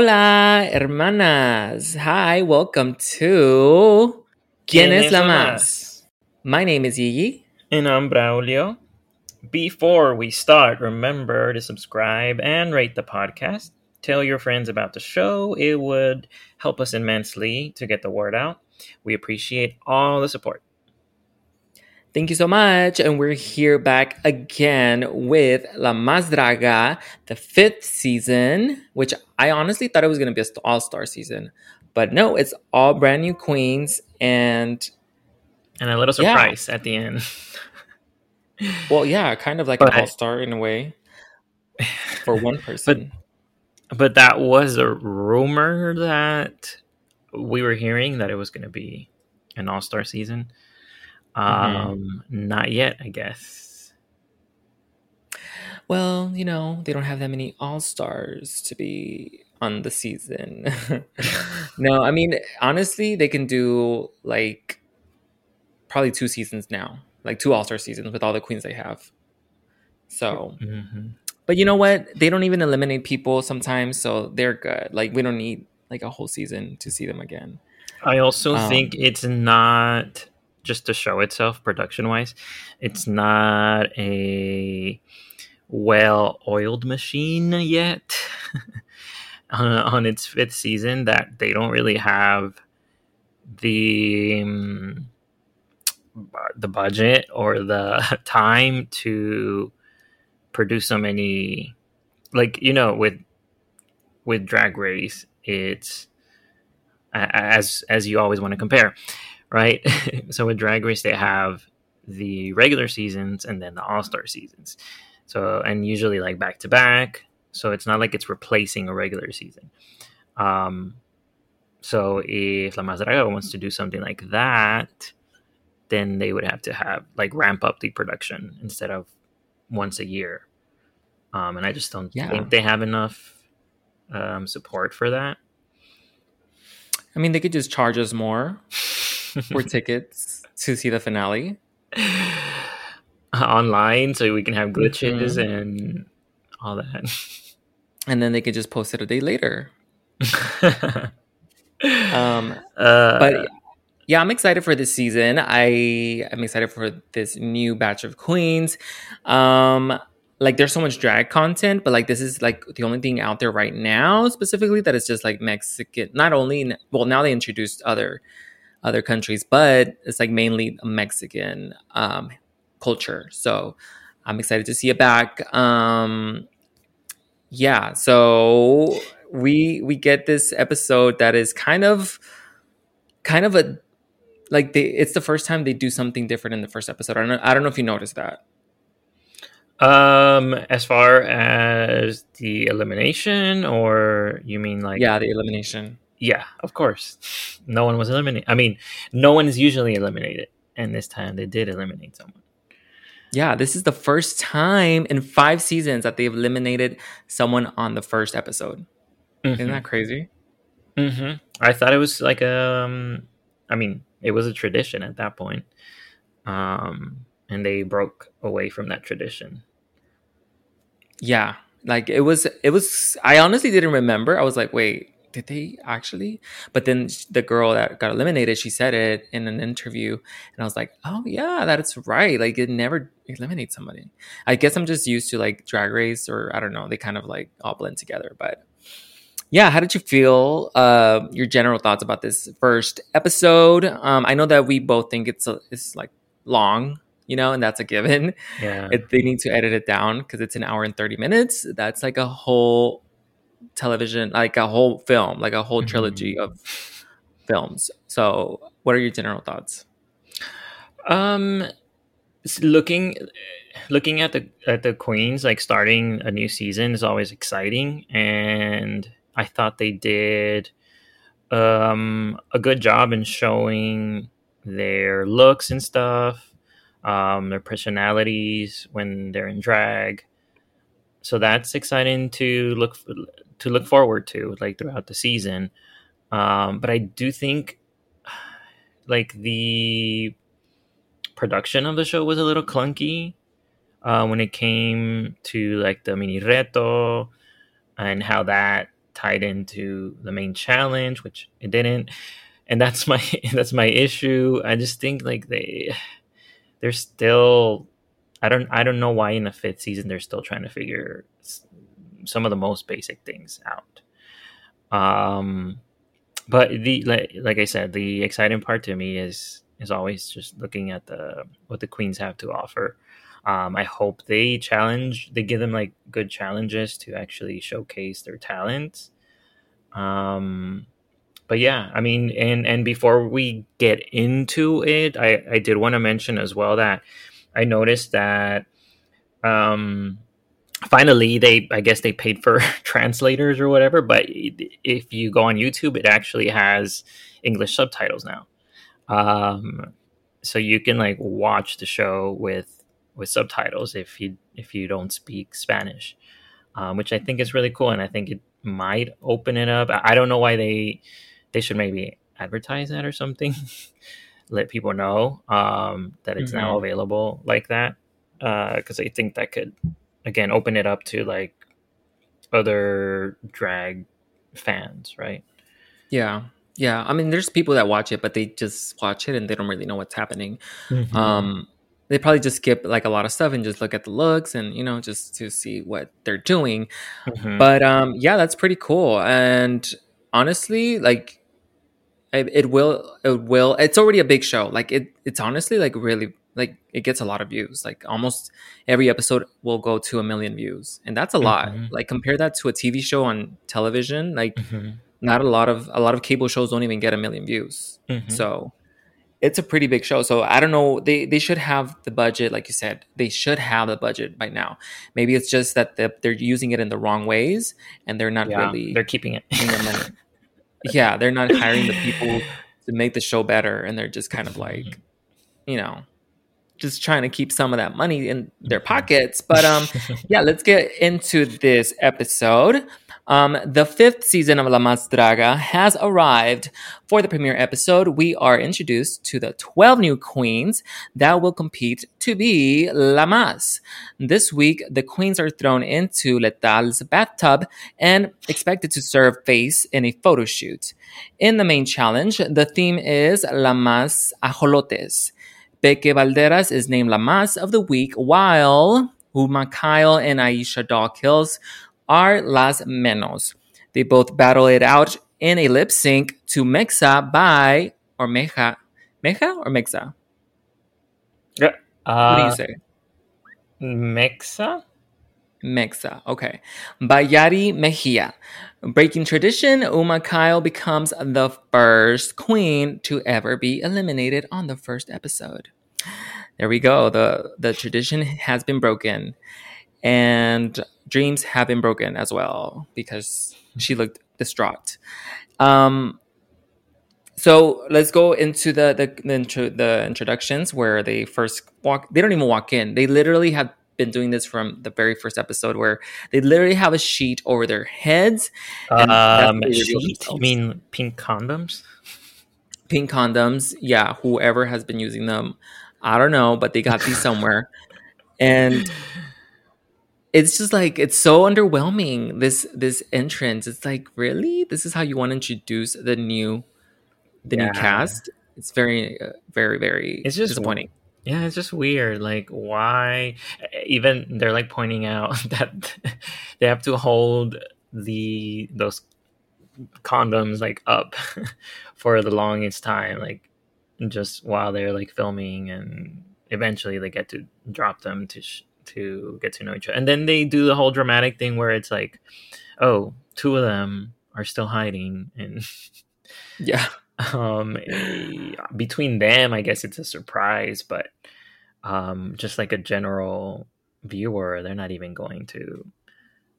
Hola, hermanas. Hi, welcome to ¿Quién es la más? My name is Yigi. And I'm Braulio. Before we start, remember to subscribe and rate the podcast. Tell your friends about the show. It would help us immensely to get the word out. We appreciate all the support. Thank you so much. And we're here back again with La Más Draga, the fifth season, which I honestly thought it was going to be an all star season. But no, it's all brand new queens and. And a little surprise yeah. at the end. well, yeah, kind of like but, an all star in a way for one person. But, but that was a rumor that we were hearing that it was going to be an all star season. Mm-hmm. Um, mm-hmm. not yet, I guess. Well, you know, they don't have that many all stars to be on the season. no, I mean, honestly, they can do like probably two seasons now, like two all star seasons with all the queens they have. So, mm-hmm. but you know what? They don't even eliminate people sometimes, so they're good. Like, we don't need like a whole season to see them again. I also um, think it's not just to show itself production wise. It's not a well oiled machine yet on its fifth season that they don't really have the um, the budget or the time to produce so many like you know with with drag race it's as as you always want to compare right? so with Drag Race, they have the regular seasons and then the All Star seasons. So and usually like back to back. So it's not like it's replacing a regular season. Um, so if La Más wants to do something like that, then they would have to have like ramp up the production instead of once a year. Um, and I just don't yeah. think they have enough um, support for that. I mean, they could just charge us more for tickets to see the finale online so we can have glitches mm-hmm. and all that. And then they could just post it a day later. um, uh, but yeah, I'm excited for this season. I am excited for this new batch of queens. Um, like there's so much drag content, but like this is like the only thing out there right now specifically that is just like Mexican. Not only well now they introduced other other countries, but it's like mainly a Mexican um, culture. So I'm excited to see it back. Um, yeah, so we we get this episode that is kind of kind of a like they it's the first time they do something different in the first episode. I don't know, I don't know if you noticed that. Um, as far as the elimination, or you mean like yeah, the elimination. Yeah, of course. No one was eliminated. I mean, no one is usually eliminated, and this time they did eliminate someone. Yeah, this is the first time in five seasons that they've eliminated someone on the first episode. Mm-hmm. Isn't that crazy? Mm-hmm. I thought it was like um, I mean, it was a tradition at that point, um, and they broke away from that tradition. Yeah, like it was. It was. I honestly didn't remember. I was like, wait, did they actually? But then the girl that got eliminated, she said it in an interview, and I was like, oh yeah, that's right. Like it never eliminates somebody. I guess I'm just used to like Drag Race, or I don't know. They kind of like all blend together. But yeah, how did you feel? Uh, your general thoughts about this first episode? Um, I know that we both think it's a, it's like long, you know, and that's a given. Yeah, it, they need to edit it down because it's an hour and thirty minutes. That's like a whole television, like a whole film, like a whole trilogy mm-hmm. of films. So, what are your general thoughts? Um, looking looking at the at the queens, like starting a new season is always exciting, and I thought they did um a good job in showing their looks and stuff, um, their personalities when they're in drag. So that's exciting to look to look forward to like throughout the season. Um, but I do think like the production of the show was a little clunky uh, when it came to like the mini reto. and how that tied into the main challenge, which it didn't. And that's my that's my issue. I just think like they they're still I don't I don't know why in the fifth season they're still trying to figure some of the most basic things out. Um, but the like, like I said, the exciting part to me is is always just looking at the what the queens have to offer. Um, I hope they challenge, they give them like good challenges to actually showcase their talents. Um, but yeah, I mean, and and before we get into it, I I did want to mention as well that I noticed that um finally they i guess they paid for translators or whatever but if you go on youtube it actually has english subtitles now um so you can like watch the show with with subtitles if you if you don't speak spanish um, which i think is really cool and i think it might open it up i don't know why they they should maybe advertise that or something let people know um, that it's mm-hmm. now available like that because uh, I think that could again open it up to like other drag fans, right? Yeah. Yeah. I mean, there's people that watch it, but they just watch it and they don't really know what's happening. Mm-hmm. Um, they probably just skip like a lot of stuff and just look at the looks and you know just to see what they're doing. Mm-hmm. But um, yeah, that's pretty cool. And honestly, like it, it will it will it's already a big show. Like it it's honestly like really like it gets a lot of views like almost every episode will go to a million views and that's a lot mm-hmm. like compare that to a tv show on television like mm-hmm. not a lot of a lot of cable shows don't even get a million views mm-hmm. so it's a pretty big show so i don't know they they should have the budget like you said they should have the budget by now maybe it's just that the, they're using it in the wrong ways and they're not yeah, really they're keeping it yeah they're not hiring the people to make the show better and they're just kind of like mm-hmm. you know just trying to keep some of that money in their pockets. But um, yeah, let's get into this episode. Um, the fifth season of La Mas Draga has arrived. For the premiere episode, we are introduced to the 12 new queens that will compete to be La Mas. This week, the queens are thrown into Letal's bathtub and expected to serve face in a photo shoot. In the main challenge, the theme is La Mas Ajolotes. Beke Valderas is named La Mas of the Week, while Uma Kyle and Aisha Doll Kills are Las Menos. They both battle it out in a lip sync to Mexa by, or Meja, Meja or Mexa? Yeah. Uh, what do you say? Mexa? Mexa, okay. By Yari Mejia. Breaking tradition, Uma Kyle becomes the first queen to ever be eliminated on the first episode. There we go. The the tradition has been broken. And dreams have been broken as well because she looked distraught. Um, so let's go into the the, the, intro, the introductions where they first walk. They don't even walk in. They literally have been doing this from the very first episode where they literally have a sheet over their heads. Um, sheet? You mean pink condoms? Pink condoms, yeah. Whoever has been using them, I don't know, but they got these somewhere, and it's just like it's so underwhelming. This this entrance, it's like really, this is how you want to introduce the new the yeah. new cast. It's very, uh, very, very. It's just disappointing yeah it's just weird like why even they're like pointing out that they have to hold the those condoms like up for the longest time like just while they're like filming and eventually they get to drop them to sh- to get to know each other and then they do the whole dramatic thing where it's like oh two of them are still hiding and yeah um between them i guess it's a surprise but um just like a general viewer they're not even going to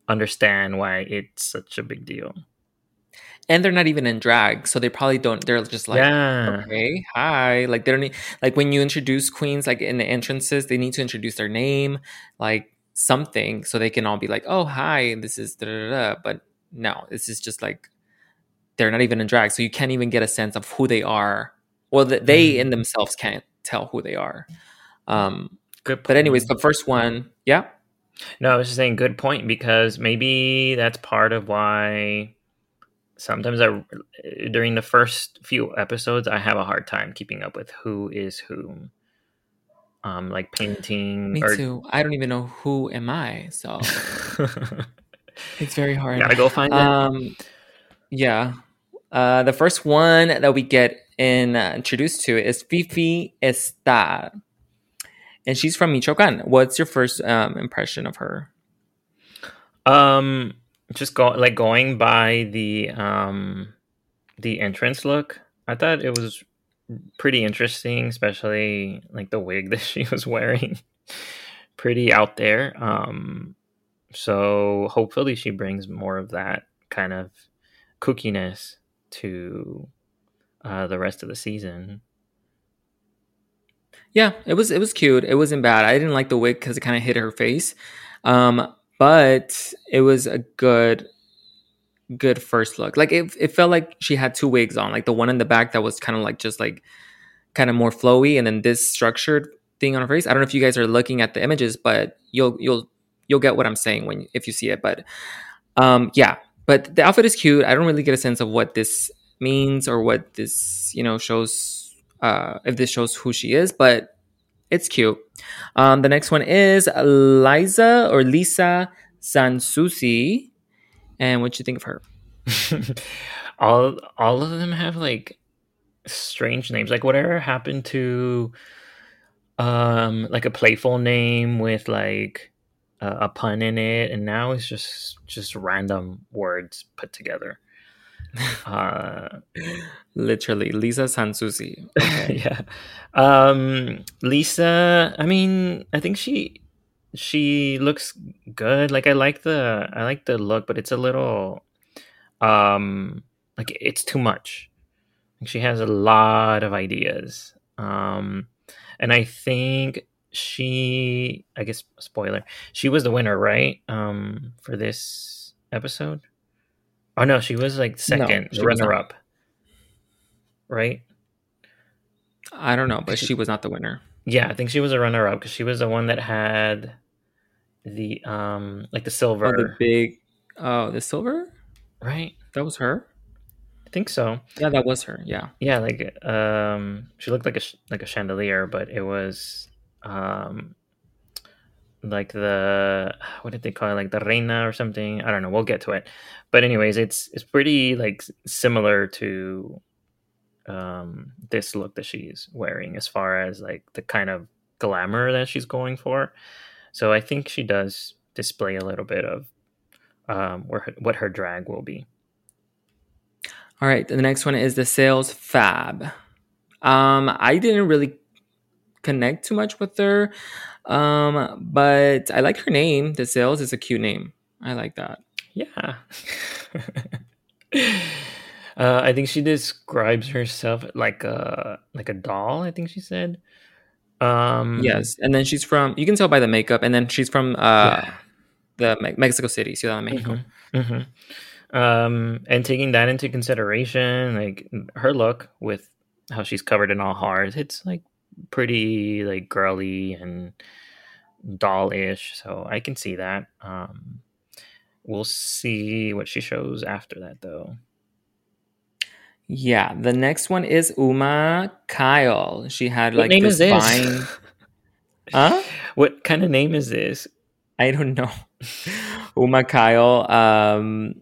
understand why it's such a big deal and they're not even in drag so they probably don't they're just like yeah. okay hi like they don't need, like when you introduce queens like in the entrances they need to introduce their name like something so they can all be like oh hi this is da da da but no this is just like they're not even in drag, so you can't even get a sense of who they are. Well, they mm. in themselves can't tell who they are. Um, Good. But anyways, the first one, yeah. No, I was just saying, good point because maybe that's part of why sometimes I during the first few episodes I have a hard time keeping up with who is whom. Um, like painting. Me or... too. I don't even know who am I, so it's very hard. Gotta go find um, Yeah. Uh, the first one that we get in uh, introduced to is Fifi Estar, and she's from Michoacan. What's your first um, impression of her? Um, just go like going by the um the entrance look i thought it was pretty interesting especially like the wig that she was wearing pretty out there um so hopefully she brings more of that kind of kookiness to uh the rest of the season yeah it was it was cute it wasn't bad i didn't like the wig because it kind of hit her face um but it was a good good first look. Like it, it felt like she had two wigs on, like the one in the back that was kind of like just like kind of more flowy, and then this structured thing on her face. I don't know if you guys are looking at the images, but you'll you'll you'll get what I'm saying when if you see it. But um, yeah, but the outfit is cute. I don't really get a sense of what this means or what this you know shows. Uh, if this shows who she is, but it's cute. Um, the next one is Liza or Lisa Sansusi. And what you think of her? all all of them have like strange names. Like whatever happened to um like a playful name with like a, a pun in it, and now it's just just random words put together. Uh, Literally, Lisa Sansusi. Okay. yeah. Um, Lisa, I mean, I think she she looks good. Like I like the I like the look, but it's a little um like it's too much. She has a lot of ideas. Um and I think she I guess spoiler, she was the winner, right? Um for this episode. Oh no, she was like second, no, runner up. Right? I don't know, but she was not the winner. Yeah, I think she was a runner up because she was the one that had the um like the silver. Oh, the big oh, the silver? Right? That was her? I think so. Yeah, that was her. Yeah. Yeah, like um she looked like a like a chandelier, but it was um like the what did they call it? Like the reina or something? I don't know. We'll get to it. But anyways it's it's pretty like similar to um this look that she's wearing as far as like the kind of glamour that she's going for. So i think she does display a little bit of um where her, what her drag will be. All right. The next one is the sales fab. Um i didn't really connect too much with her um, but I like her name. The sales is a cute name. I like that. Yeah. uh, I think she describes herself like a like a doll. I think she said. Um, yes, and then she's from. You can tell by the makeup, and then she's from uh, yeah. the Me- Mexico City, Ciudad de Mexico. Mm-hmm. Mm-hmm. Um, and taking that into consideration, like her look with how she's covered in all hearts, it's like pretty like girly and doll-ish so i can see that um we'll see what she shows after that though. Yeah the next one is uma kyle. She had what like name this, is this? Vine... huh? What kind of name is this? I don't know. Uma kyle um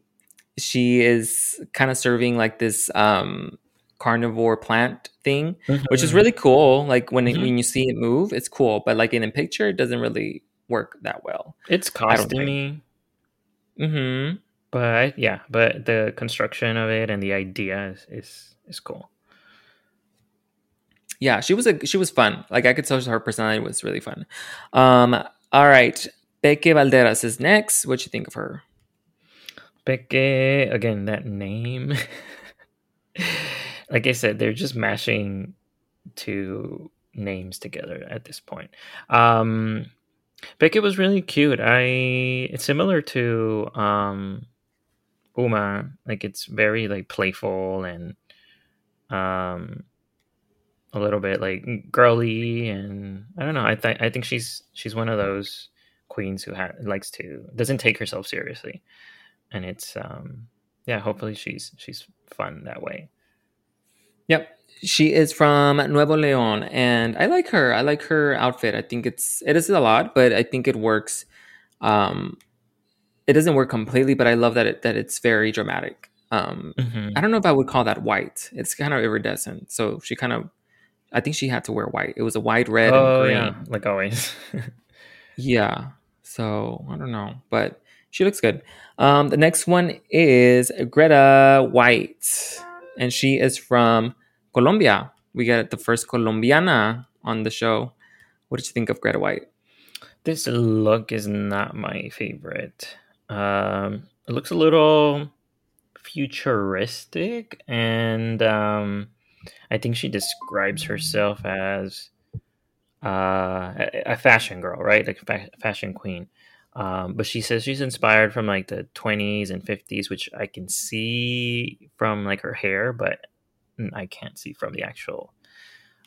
she is kind of serving like this um carnivore plant thing, mm-hmm. which is mm-hmm. really cool. Like when mm-hmm. it, when you see it move, it's cool. But like in a picture, it doesn't really work that well. It's costumey. Mm-hmm. But yeah, but the construction of it and the idea is is, is cool. Yeah, she was a she was fun. Like I could tell her personality was really fun. Um, all right, Peque Valderas is next. What you think of her? Peque, again, that name. like I said, they're just mashing two names together at this point. Um, Beckett was really cute. I it's similar to um, Uma. Like it's very like playful and um, a little bit like girly, and I don't know. I think I think she's she's one of those queens who ha- likes to doesn't take herself seriously, and it's um yeah. Hopefully she's she's fun that way. Yep, she is from Nuevo Leon, and I like her. I like her outfit. I think it's it is a lot, but I think it works. Um, it doesn't work completely, but I love that it that it's very dramatic. Um, mm-hmm. I don't know if I would call that white. It's kind of iridescent. So she kind of, I think she had to wear white. It was a white, red, oh, and green, yeah, like always. yeah. So I don't know, but she looks good. Um, the next one is Greta White, and she is from Colombia. We get the first Colombiana on the show. What did you think of Greta White? This look is not my favorite. Um, it looks a little futuristic, and um, I think she describes herself as uh, a, fashion girl, right? Like fashion queen. Um, but she says she's inspired from like the 20s and 50s, which I can see from like her hair, but I can't see from the actual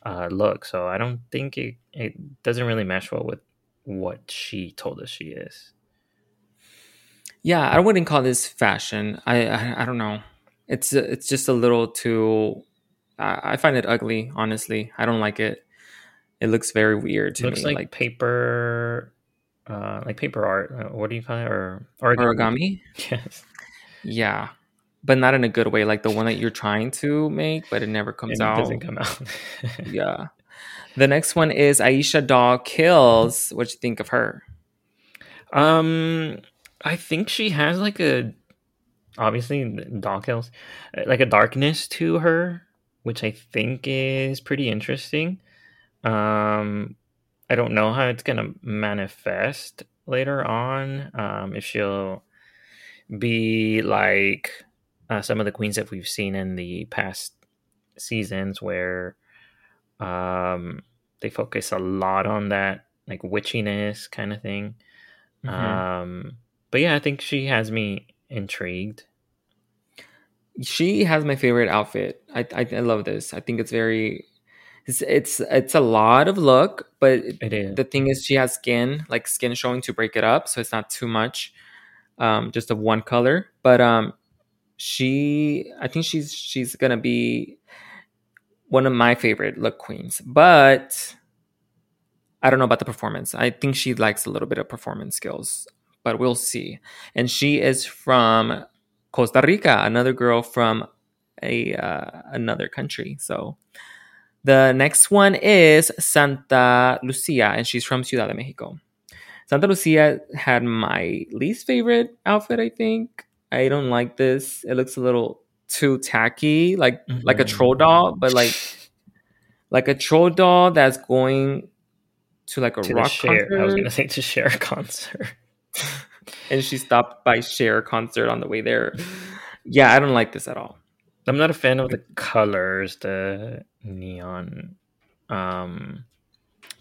uh, look. So I don't think it, it doesn't really mesh well with what she told us she is. Yeah, I wouldn't call this fashion. I I, I don't know. It's it's just a little too. I, I, find it ugly. Honestly, I don't like it. It looks very weird to looks me. Looks like, like, paper, uh, like paper art. Uh, what do you call it? Or origami? origami? Yes. Yeah, but not in a good way. Like the one that you're trying to make, but it never comes it out. Doesn't come out. yeah. The next one is Aisha Doll kills. What do you think of her? Um, I think she has like a obviously doll kills like a darkness to her, which I think is pretty interesting. Um, I don't know how it's gonna manifest later on. Um, if she'll be like uh, some of the queens that we've seen in the past seasons, where um, they focus a lot on that like witchiness kind of thing. Mm-hmm. Um, but yeah, I think she has me intrigued. She has my favorite outfit. I, I, I love this. I think it's very it's it's it's a lot of look, but it is. the thing is she has skin, like skin showing to break it up, so it's not too much. Um, just of one color. But um she I think she's she's gonna be one of my favorite look queens. But I don't know about the performance. I think she likes a little bit of performance skills but we'll see. And she is from Costa Rica, another girl from a uh, another country. So the next one is Santa Lucia, and she's from Ciudad de Mexico. Santa Lucia had my least favorite outfit, I think. I don't like this. It looks a little too tacky, like mm-hmm. like a troll doll, but like like a troll doll that's going to like a to rock Cher. concert. I was gonna say to Cher concert and she stopped by Cher concert on the way there. Yeah, I don't like this at all. I'm not a fan of the colors, the neon. Um,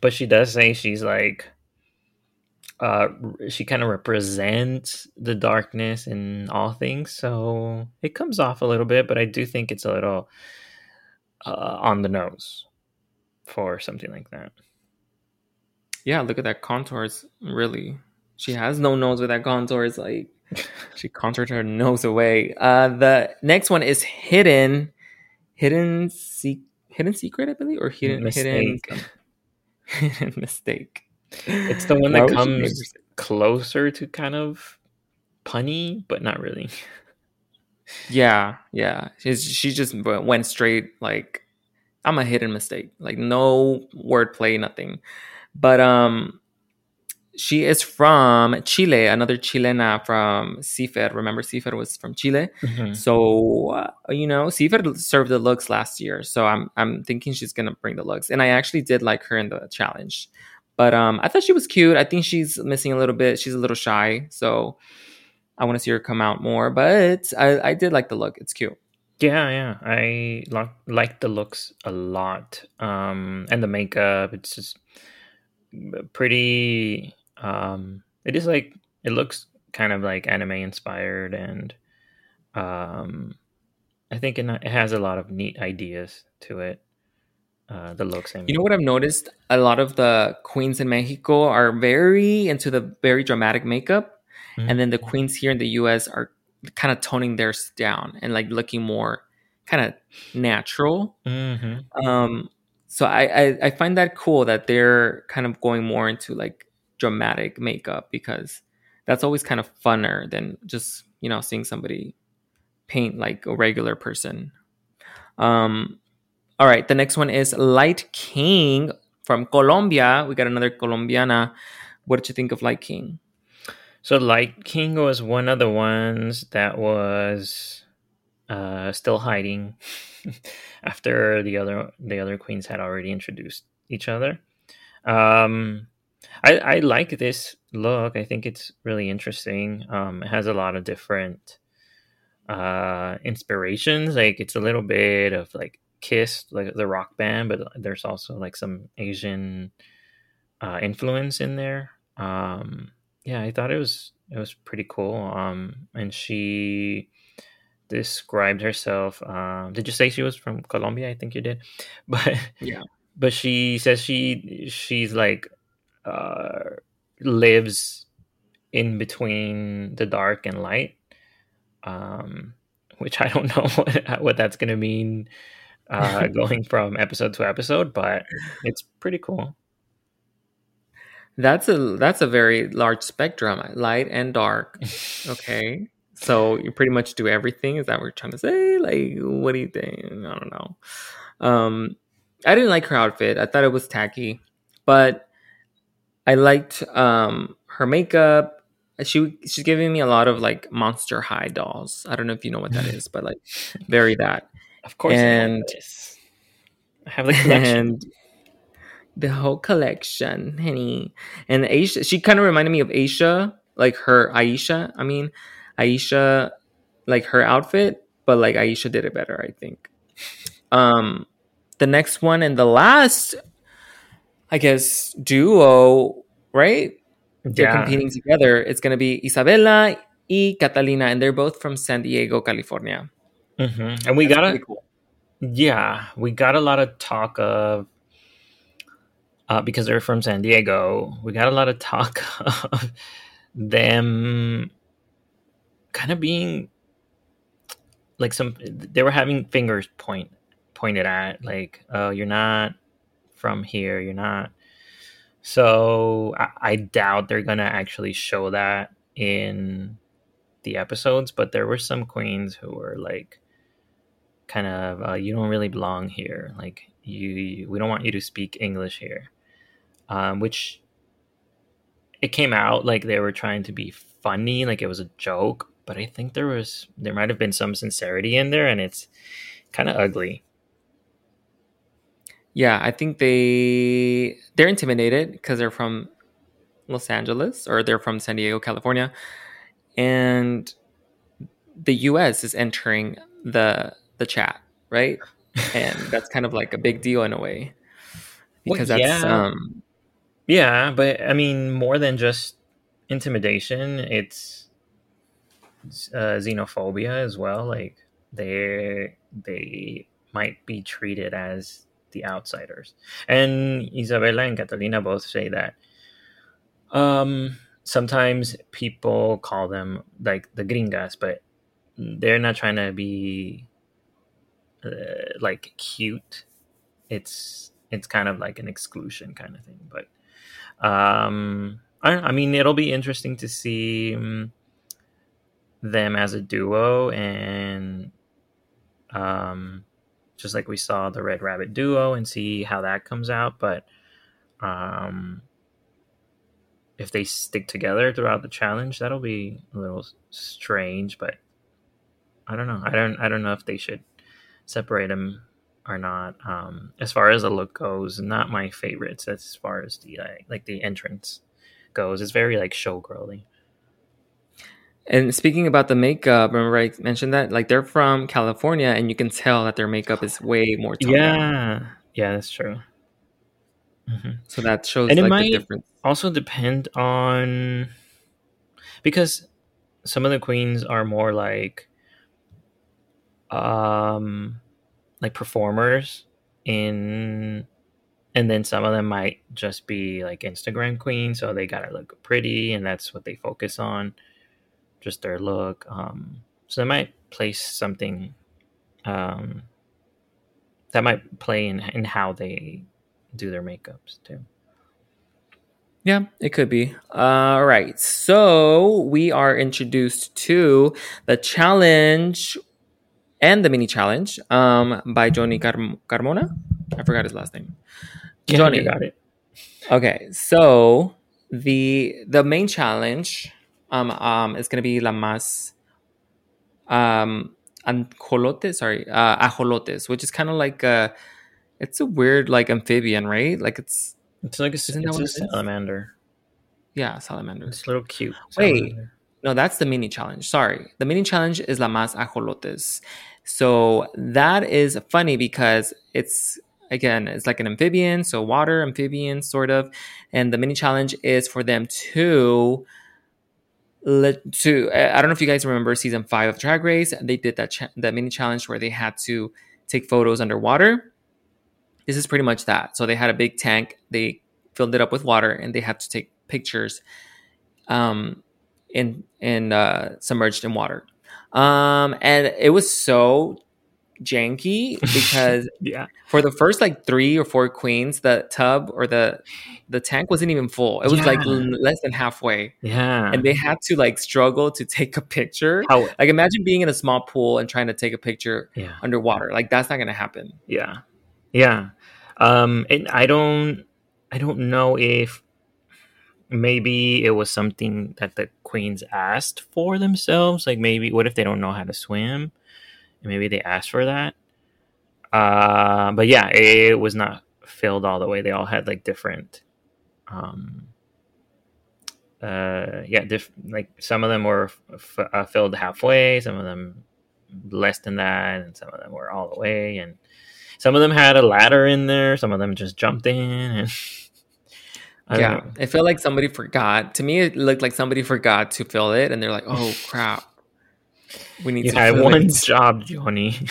but she does say she's like, uh, she kind of represents the darkness in all things. So it comes off a little bit, but I do think it's a little uh, on the nose for something like that. Yeah, look at that contours. Really, she has no nose with that contour. It's like she contoured her nose away. Uh, the next one is hidden, hidden, se- hidden secret, I believe, or hidden mistake. hidden, hidden mistake. It's the one that comes closer to kind of punny, but not really. Yeah, yeah. She's, she just went straight like I'm a hidden mistake. Like no wordplay, nothing. But um she is from Chile, another Chilena from Cifer. Remember, Cifer was from Chile. Mm-hmm. So, uh, you know, Cifer served the looks last year. So I'm, I'm thinking she's going to bring the looks. And I actually did like her in the challenge. But um, I thought she was cute. I think she's missing a little bit. She's a little shy. So I want to see her come out more. But I, I did like the look. It's cute. Yeah, yeah. I like, like the looks a lot. Um, and the makeup. It's just pretty um, it is like it looks kind of like anime inspired, and um, I think it, it has a lot of neat ideas to it. Uh, the looks. I mean. You know what I've noticed? A lot of the queens in Mexico are very into the very dramatic makeup, mm-hmm. and then the queens here in the U.S. are kind of toning theirs down and like looking more kind of natural. Mm-hmm. Um, so I, I I find that cool that they're kind of going more into like dramatic makeup because that's always kind of funner than just you know seeing somebody paint like a regular person. Um, all right, the next one is Light King from Colombia. We got another Colombiana. What did you think of Light King? So Light King was one of the ones that was uh, still hiding after the other the other queens had already introduced each other. Um, I, I like this look. I think it's really interesting. Um, it has a lot of different uh, inspirations. Like it's a little bit of like Kiss, like the rock band, but there's also like some Asian uh, influence in there. Um, yeah, I thought it was it was pretty cool. Um, and she described herself. Um, did you say she was from Colombia? I think you did, but yeah. But she says she she's like uh, lives in between the dark and light, um, which I don't know what, what that's going to mean uh, going from episode to episode, but it's pretty cool. That's a that's a very large spectrum, light and dark. Okay, so you pretty much do everything. Is that what you're trying to say? Like, what do you think? I don't know. Um, I didn't like her outfit. I thought it was tacky, but I liked um her makeup. She she's giving me a lot of like Monster High dolls. I don't know if you know what that is, but like very that. Of course, and I, I have the collection. The whole collection, honey. And Aisha, she kind of reminded me of Aisha, like her Aisha. I mean, Aisha, like her outfit, but like Aisha did it better, I think. Um, the next one and the last I guess, duo, right? They're competing together. It's going to be Isabella y Catalina, and they're both from San Diego, California. Mm-hmm. And we That's got a, cool. yeah, we got a lot of talk of, uh, because they're from San Diego, we got a lot of talk of them kind of being like some, they were having fingers point pointed at, like, oh, you're not from here. You're not. So I, I doubt they're gonna actually show that in the episodes, but there were some queens who were like, kind of, uh, you don't really belong here. Like you, you, we don't want you to speak English here. Um, which it came out like they were trying to be funny, like it was a joke. But I think there was there might have been some sincerity in there, and it's kind of ugly. Yeah, I think they they're intimidated because they're from Los Angeles or they're from San Diego, California, and the U.S. is entering the the chat, right? and that's kind of like a big deal in a way because well, yeah. that's um yeah, but I mean more than just intimidation, it's uh, xenophobia as well. Like they they might be treated as the outsiders. And Isabela and Catalina both say that um, sometimes people call them like the gringas, but they're not trying to be uh, like cute. It's it's kind of like an exclusion kind of thing. But um, I, I mean, it'll be interesting to see um, them as a duo and um just like we saw the Red Rabbit duo and see how that comes out. But um, if they stick together throughout the challenge, that'll be a little strange. But I don't know. I don't. I don't know if they should separate them or not. Um, as far as the look goes, not my favorites. As far as the uh, like the entrance goes, it's very like showgirly. And speaking about the makeup, remember I mentioned that like they're from California, and you can tell that their makeup is way more. yeah, yeah, that's true. Mm-hmm. So that shows and like, it might difference. Also depend on because some of the queens are more like um like performers in and then some of them might just be like Instagram queens, so they gotta look pretty, and that's what they focus on, just their look. Um, so they might place something um, that might play in in how they do their makeups too. Yeah, it could be. All right. So we are introduced to the challenge and the mini challenge um, by Johnny Car- Carmona. I forgot his last name. Yeah, Johnny. got it. Okay, so the the main challenge um um is gonna be la más um anjolotes, sorry, uh ajolotes, which is kind of like a it's a weird like amphibian, right? Like it's It's like a, it's a salamander. yeah, salamander. It's a little cute. Wait. No, that's the mini challenge. Sorry. The mini challenge is La Más Ajolotes. So that is funny because it's, again, it's like an amphibian, so water amphibian, sort of. And the mini challenge is for them to. let- To I don't know if you guys remember season five of Drag Race. They did that cha- that mini challenge where they had to take photos underwater. This is pretty much that. So they had a big tank. They filled it up with water, and they had to take pictures. Um, in in uh, submerged in water. Um, and it was so janky because Yeah. for the first like three or four queens, the tub or the the tank wasn't even full. It was like Yeah. l- less than halfway, Yeah. and they had to like struggle to take a picture. How, Like imagine being in a small pool and trying to take a picture yeah. underwater. Like that's not gonna happen. Yeah. Yeah. Um and I don't I don't know if maybe it was something that the queens asked for themselves. Like maybe what if they don't know how to swim? And maybe they asked for that. Uh but yeah, it was not filled all the way. They all had like different um uh yeah, diff- like some of them were f- uh, filled halfway, some of them less than that, and some of them were all the way, and some of them had a ladder in there. Some of them just jumped in, and I yeah, know. it felt like somebody forgot. To me, it looked like somebody forgot to fill it, and they're like, "Oh crap, we need you to." one it." job, Johnny. Johnny.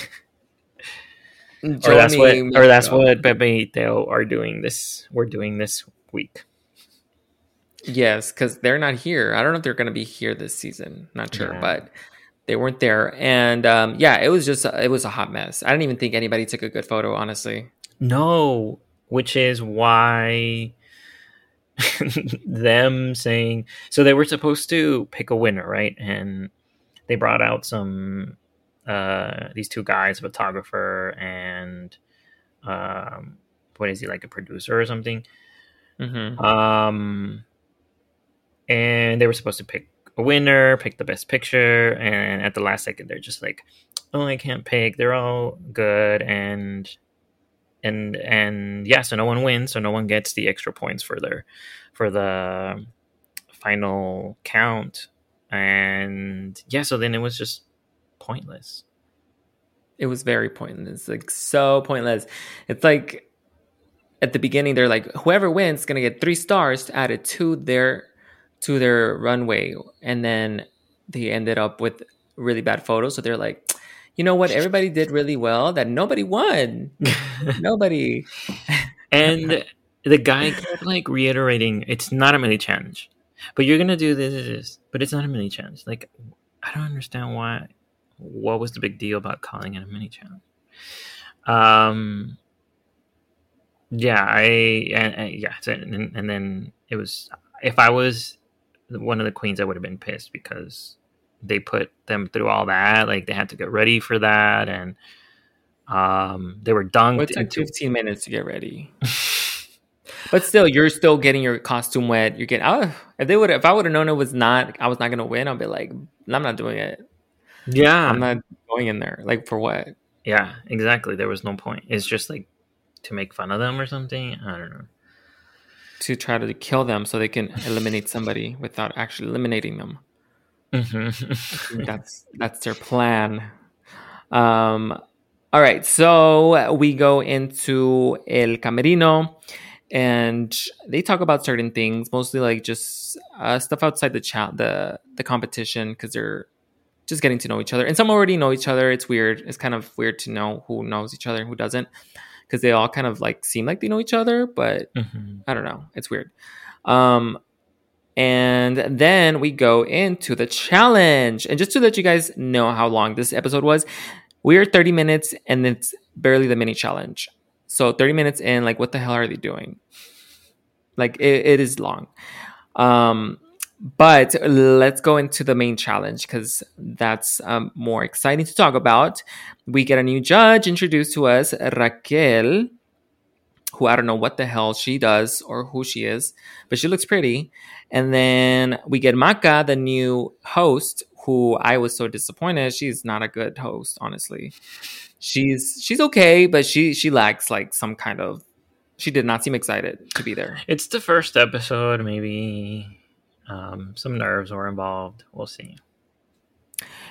or that's what, or that's what Pepe and Teo are doing this. We're doing this week. Yes, because they're not here. I don't know if they're going to be here this season. Not sure, Yeah. but they weren't there. And um, yeah, it was just it was a hot mess. I didn't even think anybody took a good photo. Honestly, No, which is why them saying so they were supposed to pick a winner, right? And they brought out some uh these two guys, a photographer and um what is he like a producer or something? hmm Um and they were supposed to pick a winner, pick the best picture, and at the last second they're just like, "Oh, I can't pick. They're all good." And and and yeah, so no one wins, so no one gets the extra points for their for the final count. And yeah, so then it was just pointless. it was very pointless. Like so pointless. It's like at the beginning they're like, whoever wins is gonna get three stars to add added to their to their runway, and then they ended up with really bad photos. So they're like, you know what? Everybody did really well. That nobody won. Nobody. and the guy kept like reiterating it's not a mini challenge but you're gonna do this, this, this but it's not a mini challenge like i don't understand why what was the big deal about calling it a mini challenge um yeah i and, and yeah so- and, and then it was if i was one of the queens i would have been pissed because they put them through all that like they had to get ready for that and um they were dunked Well, it's like into 15 minutes to get ready. But still, you're still getting your costume wet. You're getting. Oh, if they would, if I would have known it was not, I was not gonna win. I'd be like, I'm not doing it. yeah I'm not going in there. Like for what? Yeah, exactly. There was no point. It's just like to make fun of them or something. I don't know. To try to kill them so they can eliminate somebody without actually eliminating them. Mhm. That's that's their plan. Um. All right, so we go into El Camerino, and they talk about certain things, mostly like just uh, stuff outside the chat, the the competition, because they're just getting to know each other. And some already know each other. It's weird. It's kind of weird to know who knows each other and who doesn't, because they all kind of like seem like they know each other, but mm-hmm. I don't know. It's weird. Um, and then we go into the challenge. And just to let you guys know how long this episode was, we're 30 minutes and it's barely the mini challenge. So 30 minutes in, like, what the hell are they doing? Like, it, it is long. Um, but let's go into the main challenge because that's um, more exciting to talk about. We get a new judge introduced to us, Raquel, who I don't know what the hell she does or who she is, but she looks pretty. And then we get Maka, the new host, who I was so disappointed. She's not a good host, honestly. She's she's okay, but she she lacks like some kind of. She did not seem excited to be there. It's the first episode, maybe um, some nerves were involved. We'll see.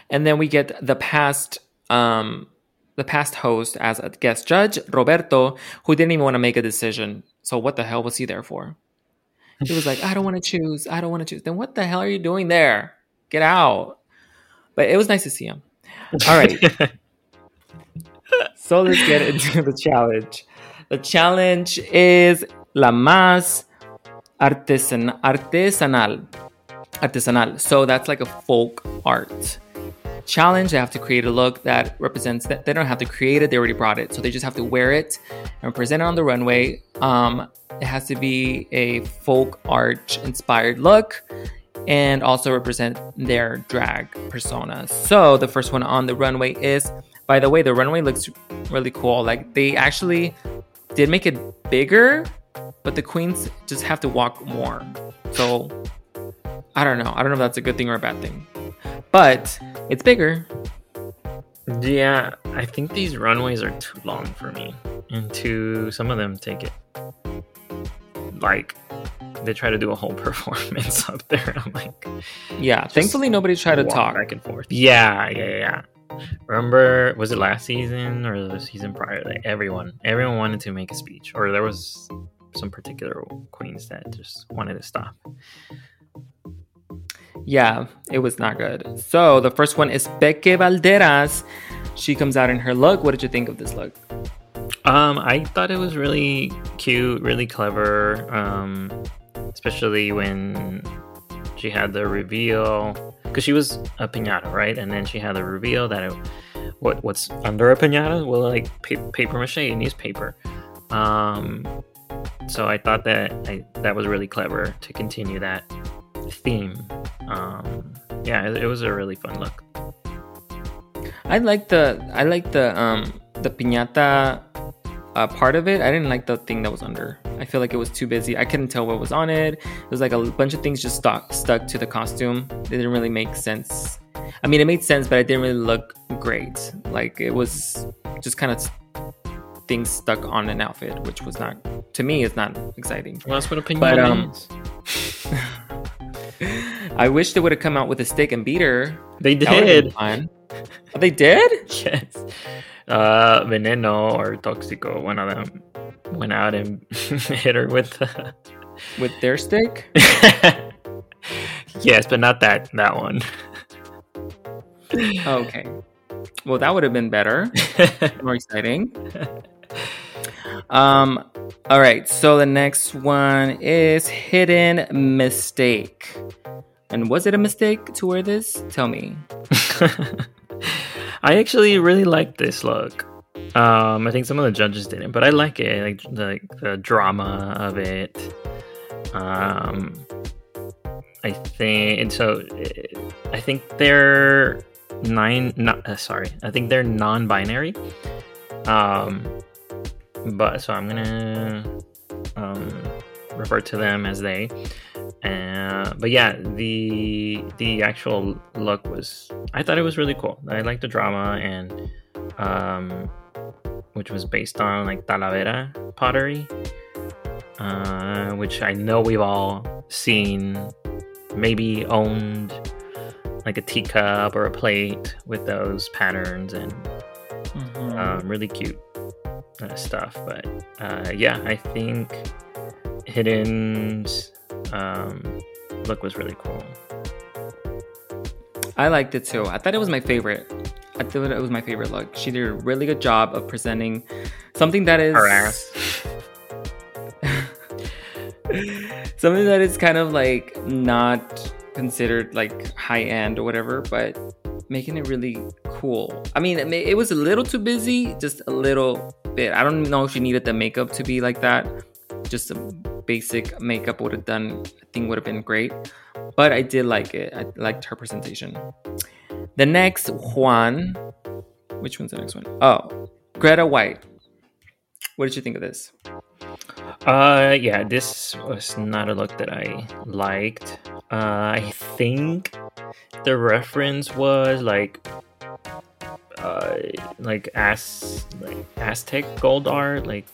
And then we get the past um, the past host as a guest judge, Roberto, who didn't even want to make a decision. So what the hell was he there for? He was like, I don't want to choose. I don't want to choose. Then what the hell are you doing there? Get out. But it was nice to see him. All right. so let's get into the challenge. The challenge is La Más artisan artesanal artesanal so that's like a folk art challenge they have to create a look that represents that they don't have to create it they already brought it so they just have to wear it and present it on the runway um, it has to be a folk art inspired look and also represent their drag persona so the first one on the runway is by the way the runway looks really cool like they actually did make it bigger but the queens just have to walk more. So I don't know. I don't know if that's a good thing or a bad thing. But it's bigger. Yeah, I think these runways are too long for me. And to some of them take it like they try to do a whole performance up there. I'm like Yeah, thankfully nobody tried to talk back and forth. Yeah, yeah, yeah. Remember, was it last season or the season prior? Like everyone, everyone wanted to make a speech, or there was some particular queens that just wanted to stop. Yeah, it was not good. So the first one is Peque Valderas. She comes out in her look. What did you think of this look? Um, I thought it was really cute, really clever. Um, especially when she had the reveal because she was a pinata, right? And then she had the reveal that it, what what's under a pinata? Well, like pa- paper mache, newspaper. Um, so I thought that I, that was really clever to continue that theme. Um, yeah, it, it was a really fun look. I like the I like the um the piñata uh, part of it. I didn't like the thing that was under. I feel like it was too busy. I couldn't tell what was on it. It was like a bunch of things just stuck stuck to the costume. It didn't really make sense. I mean, it made sense, but it didn't really look great. Like it was just kind of things stuck on an outfit, which was not to me is not exciting. Well, that's what opinion but, um, means. I wish they would have come out with a stick and beater. They did. Oh, they did? Yes. Uh, Veneno or Toxico, one of them, went out and hit her with uh... with their stick. yes, but not that that one. okay. Well, that would have been better. More exciting. Um, all right, so the next one is hidden mistake. And was it a mistake to wear this? Tell me. I actually really like this look. Um, I think some of the judges didn't, but I like it. Like the, the drama of it. Um, I think so. I think they're nine. Not uh, sorry. I think they're non-binary. Um, but so I'm gonna um, refer to them as they. Uh, but yeah, the the actual look was I thought it was really cool. I like the drama and um, which was based on like Talavera pottery, uh, which I know we've all seen, maybe owned like a teacup or a plate with those patterns and mm-hmm. um, really cute uh, stuff. But uh, yeah, I think Hidden's um, look was really cool. I liked it too. I thought it was my favorite. I thought it was my favorite look. She did a really good job of presenting something that is Her ass. something that is kind of like not considered like high end or whatever, but making it really cool. I mean, it, it was a little too busy, just a little bit. I don't know if she needed the makeup to be like that. Just a basic makeup would have done, I think would have been great. But I did like it. I liked her presentation. The next Juan, which one's the next one? Oh, Greta White. What did you think of this? Uh, yeah, this was not a look that I liked. Uh, I think the reference was like, uh, like as like Aztec gold art, like.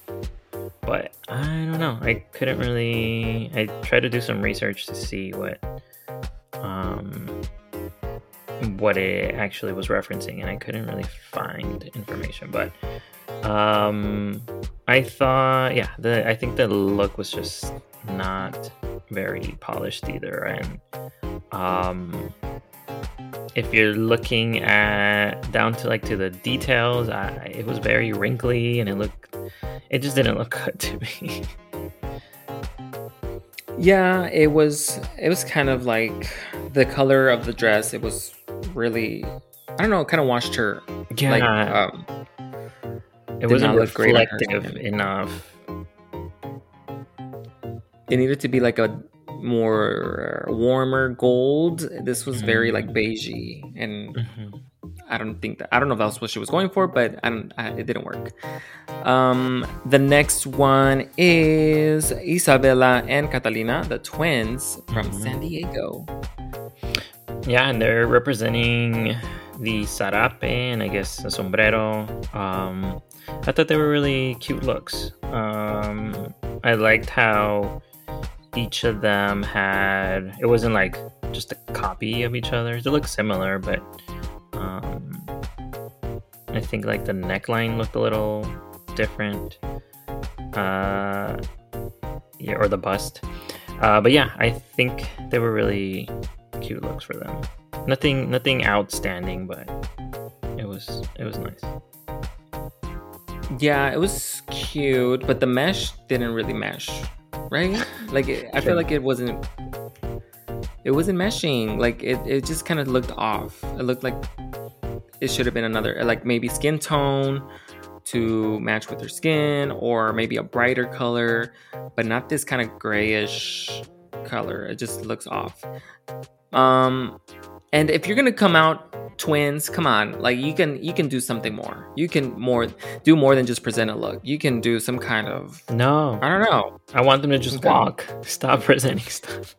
But I don't know. I couldn't really. I tried to do some research to see what, um, what it actually was referencing, and I couldn't really find information. But um, I thought, yeah, the I think the look was just not very polished either, and um, if you're looking at down to like to the details, I, it was very wrinkly, and it looked, it just didn't look good to me. Yeah, it was. It was kind of like the color of the dress. It was really, I don't know, kind of washed her. Yeah, Like, um, it wasn't not look great reflective enough. it needed to be like a more warmer gold. This was very like beigey, and Mhm. I don't think that I don't know if that's what she was going for, but I don't. I, it didn't work. Um, the next one is Isabella and Catalina, the twins from Mhm. San Diego. Yeah, and they're representing the sarape and I guess the sombrero. Um, I thought they were really cute looks. Um, I liked how each of them had. It wasn't like just a copy of each other's. They looked similar, but um, I think like the neckline looked a little different. Uh, yeah, or the bust. Uh, but yeah, I think they were really cute looks for them. Nothing, nothing outstanding, but it was it was nice. Yeah, it was cute, but the mesh didn't really mesh, right? Like it, I Sure. feel like it wasn't. It wasn't meshing. Like it, it just kind of looked off. It looked like it should have been another, like maybe skin tone to match with her skin, or maybe a brighter color, but not this kind of grayish color. It just looks off. Um, and if you're gonna come out twins, come on, like you can you can do something more. You can more do more than just present a look. You can do some kind of No, I don't know. I want them to just Okay. walk. Stop presenting stuff.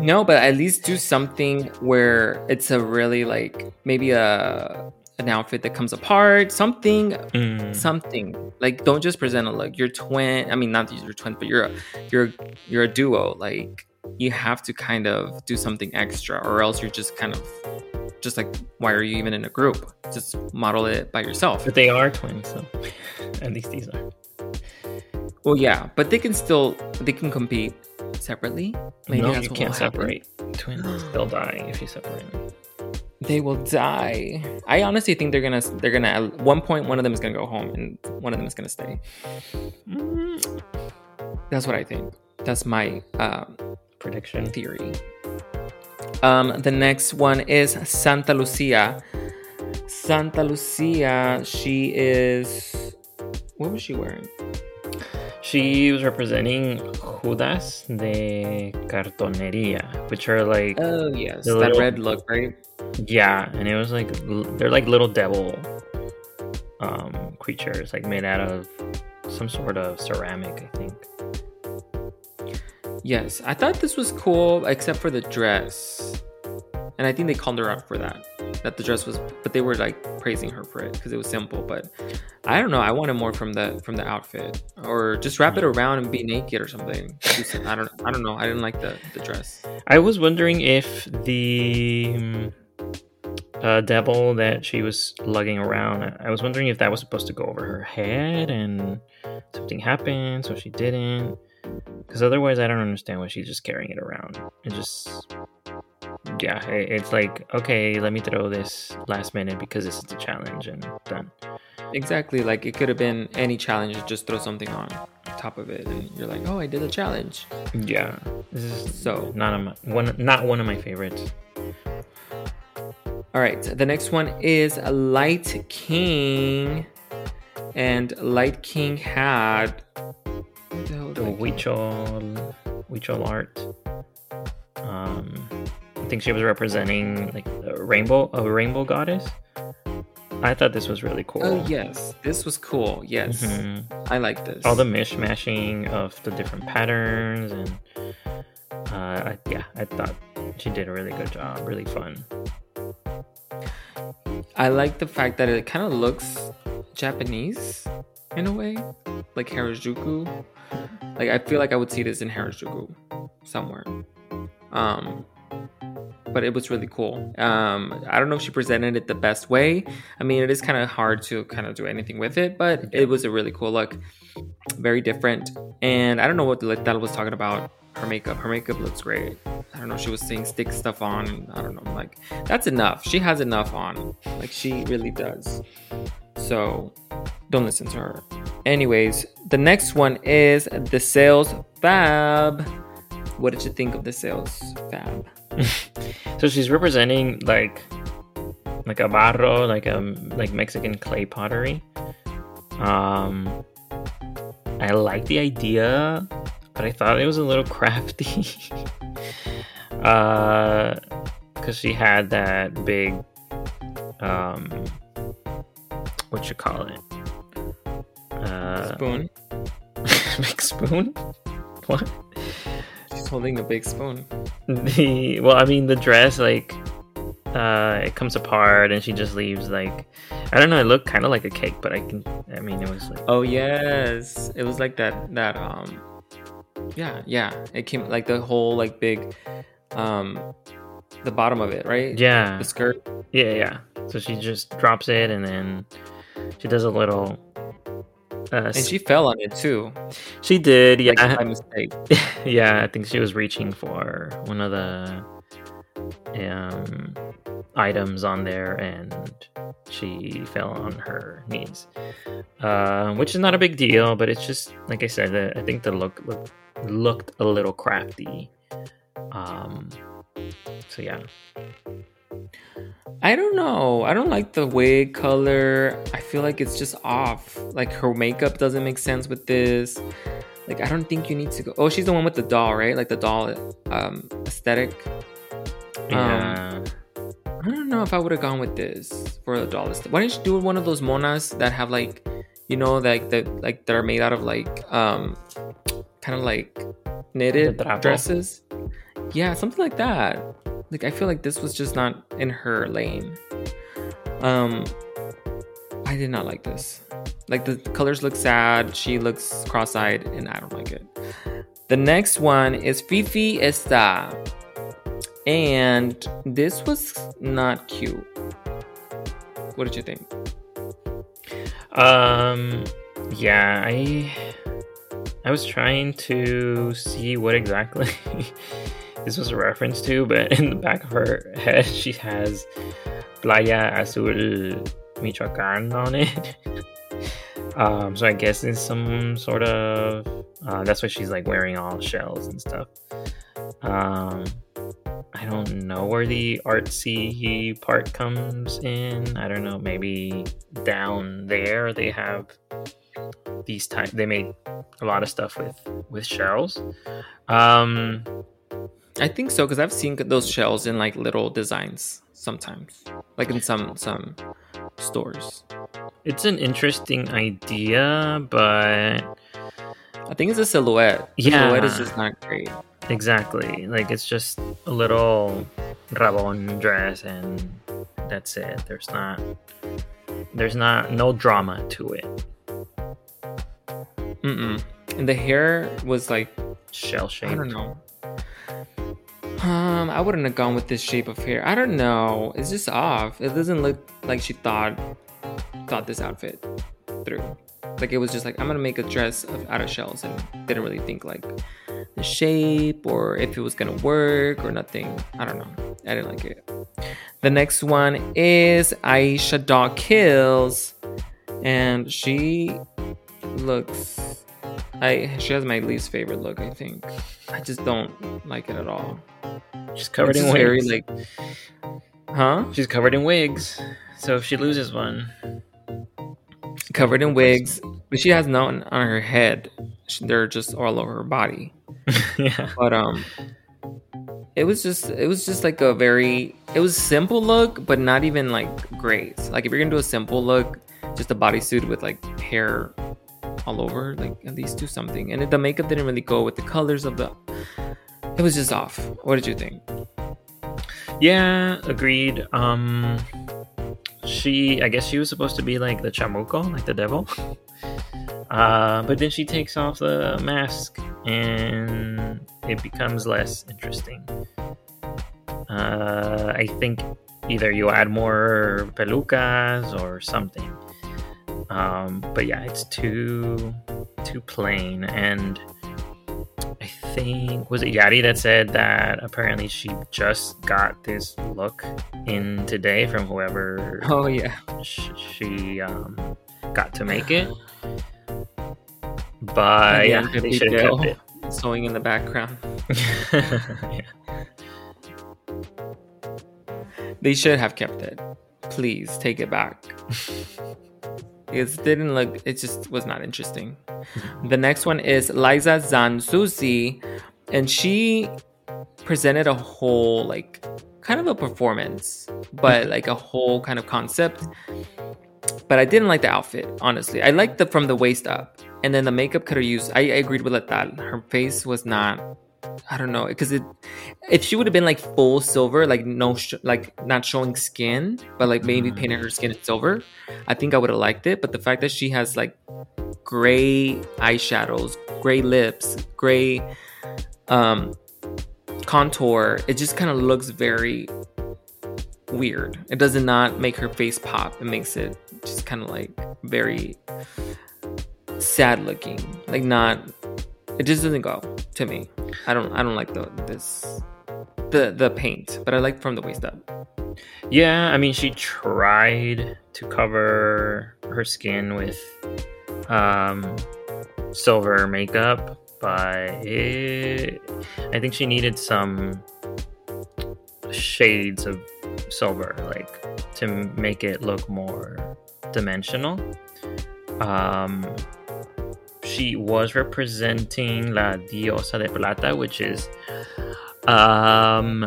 No, but at least do something where it's a really like maybe a an outfit that comes apart, something Mm. something. Like don't just present a look. You're twin, I mean not that you're twins, but you're a you're you're a duo. Like you have to kind of do something extra or else you're just kind of just like why are you even in a group? Just model it by yourself. But they are twins, so at least these are. Well, yeah, but they can still they can compete separately. Maybe no, you can't separate twins. They'll die if you separate them. They will die. I honestly think they're gonna they're gonna at one point one of them is gonna go home and one of them is gonna stay. Mm. That's what I think. That's my um, Prediction. theory. Um, the next one is Santa Lucia. Santa Lucia, she is. What was she wearing? She was representing Judas de Cartoneria, which are like Oh yes, that little- red look, right? yeah, and it was like they're like little devil um creatures, like made out of some sort of ceramic, I think. Yes, I thought this was cool, except for the dress, and I think they called her out for that. That the dress was, but they were like praising her for it because it was simple. But I don't know. I wanted more from the from the outfit, or just wrap it around and be naked or something. I don't. I don't know. I didn't like the the dress. I was wondering if the um, uh, devil that she was lugging around, I was wondering if that was supposed to go over her head and something happened, so she didn't. Because otherwise, I don't understand why she's just carrying it around. It just yeah, it's like okay, let me throw this last minute because this is the challenge and done. Exactly, like it could have been any challenge, just throw something on top of it, and you're like, oh, I did a challenge. Yeah, this is so not a, one, not one of my favorites. All right, the next one is Light King, and Light King had the Huichol, Huichol art. Um, think she was representing like a rainbow, a rainbow goddess. I thought this was really cool. Oh yes, this was cool. Yes, mm-hmm. I like this. All the mishmashing of the different patterns and uh, I, yeah, I thought she did a really good job. Really fun. I like the fact that it kind of looks Japanese in a way, like Harajuku. Like I feel like I would see this in Harajuku somewhere. Um, but it was really cool. Um, I don't know if she presented it the best way. I mean, it is kind of hard to kind of do anything with it, but it was a really cool look. Very different. And I don't know what that was talking about. Her makeup. Her makeup looks great. I don't know. She was saying stick stuff on. I don't know. Like that's enough. She has enough on. Like she really does. So don't listen to her. Anyways, the next one is the sales fab. What did you think of the sales fab? so she's representing like like a barro, like a like Mexican clay pottery. Um, I like the idea, but I thought it was a little crafty. uh, because she had that big, um, what you call it? Uh, spoon. big spoon. What? She's holding a big spoon. The well, I mean, the dress like uh, it comes apart and she just leaves like I don't know. It looked kind of like a cake, but I can. I mean, it was like oh yes, it was like that that um yeah yeah. It came like the whole like big um the bottom of it right yeah the skirt yeah yeah. So she just drops it and then she does a little uh, and she fell on it too. She did, yeah. Like, by mistake. yeah, I think she was reaching for one of the um, items on there, and she fell on her knees, uh, which is not a big deal. But it's just like I said, I think the look, look looked a little crafty. Um, so yeah. I don't know. I don't like the wig color. I feel like it's just off. Like her makeup doesn't make sense with this. Like I don't think you need to go. Oh, she's the one with the doll, right? Like the doll um aesthetic. Yeah. Um, I don't know if I would have gone with this for the doll. Why didn't you do one of those monas that have like, you know, like that like that are made out of like um kind of like knitted dresses? Yeah, something like that. Like I feel like this was just not in her lane. Um I did not like this. Like the colors look sad, she looks cross-eyed and I don't like it. The next one is Fifi Esta. And this was not cute. What did you think? Um yeah, I I was trying to see what exactly this was a reference to, but in the back of her head, she has Playa Azul Michoacan on it. um, so I guess it's some sort of. Uh, that's why she's like wearing all shells and stuff. Um, I don't know where the artsy part comes in. I don't know. Maybe down there they have these type. They make a lot of stuff with with shells. Um, I think so because I've seen those shells in like little designs sometimes, like in some some stores. It's an interesting idea, but I think it's a silhouette. The yeah, silhouette is just not great. Exactly, like it's just a little rabon dress, and that's it. There's not, there's not no drama to it. Mm-mm. And the hair was like shell shaped. I don't know. Um, I wouldn't have gone with this shape of hair. I don't know. It's just off. It doesn't look like she thought thought this outfit through. Like it was just like I'm gonna make a dress of, out of shells and didn't really think like the shape or if it was gonna work or nothing. I don't know. I didn't like it. The next one is Aisha Doll Kills, and she looks. I she has my least favorite look. I think I just don't like it at all. She's covered It's in very wigs. like, huh? She's covered in wigs. So if she loses one, Covered in wigs, but she has none on her head. She- They're just all over her body. yeah. but um it was just it was just like a very it was simple look but not even like great like if you're gonna do a simple look just a bodysuit with like hair all over like at least do something and the makeup didn't really go with the colors of the it was just off what did you think Yeah, agreed. Um she I guess she was supposed to be like the chamuco, like the devil. Uh but then she takes off the mask and it becomes less interesting. Uh I think either you add more pelucas or something. Um but yeah, it's too too plain and think was it Yadi that said that apparently she just got this look in today from whoever oh yeah sh- she um, got to make it. But yeah, Andrea they should have kept sewing in the background yeah. they should have kept it please take it back it didn't look it just was not interesting. The next one is liza zanzuzi and she presented a whole like kind of a performance but mm-hmm. like a whole kind of concept. But i didn't like the outfit honestly. I liked the from the waist up and then the makeup could have used i, I agreed with that her face was not i don't know because it if she would have been like full silver like no sh- like not showing skin but like maybe Mhm. painted her skin in silver i think i would have liked it. But the fact that she has like gray eyeshadows gray lips gray um contour it just kind of looks very weird. It does not make her face pop. It makes it just kind of like very sad looking. Like not it just doesn't go to me i don't i don't like the this the the paint but i like from the waist up Yeah, I mean, she tried to cover her skin with um, silver makeup, but it, I think she needed some shades of silver, like to make it look more dimensional. Um, she was representing La Diosa de Plata, which is um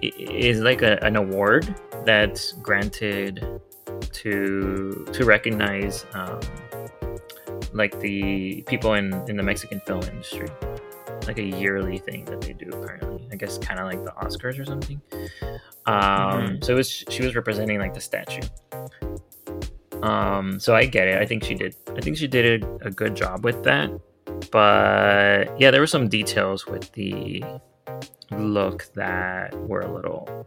is like a, an award that's granted to to recognize um, like the people in in the Mexican film industry. Like a yearly thing that they do apparently. I guess kind of like the oscars or something. Um so it was she was representing like the statue um so i get it i think she did i think she did a, a good job with that but yeah there were some details with the look that were a little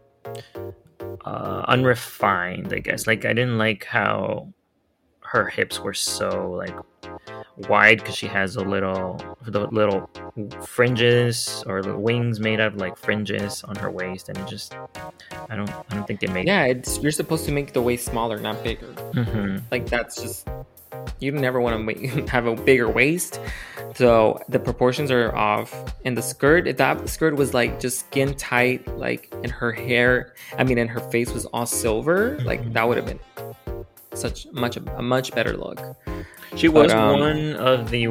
uh, unrefined, I guess. Like I didn't like how her hips were so like wide because she has a little the little fringes or the wings made of like fringes on her waist, and it just I don't I don't think they made yeah it's you're supposed to make the waist smaller not bigger Mhm. like that's just you never want to make, have a bigger waist so the proportions are off and the skirt if that skirt was like just skin tight like and her hair i mean and her face was all silver like Mhm. that would have been such much a much better look She But, was um, one of the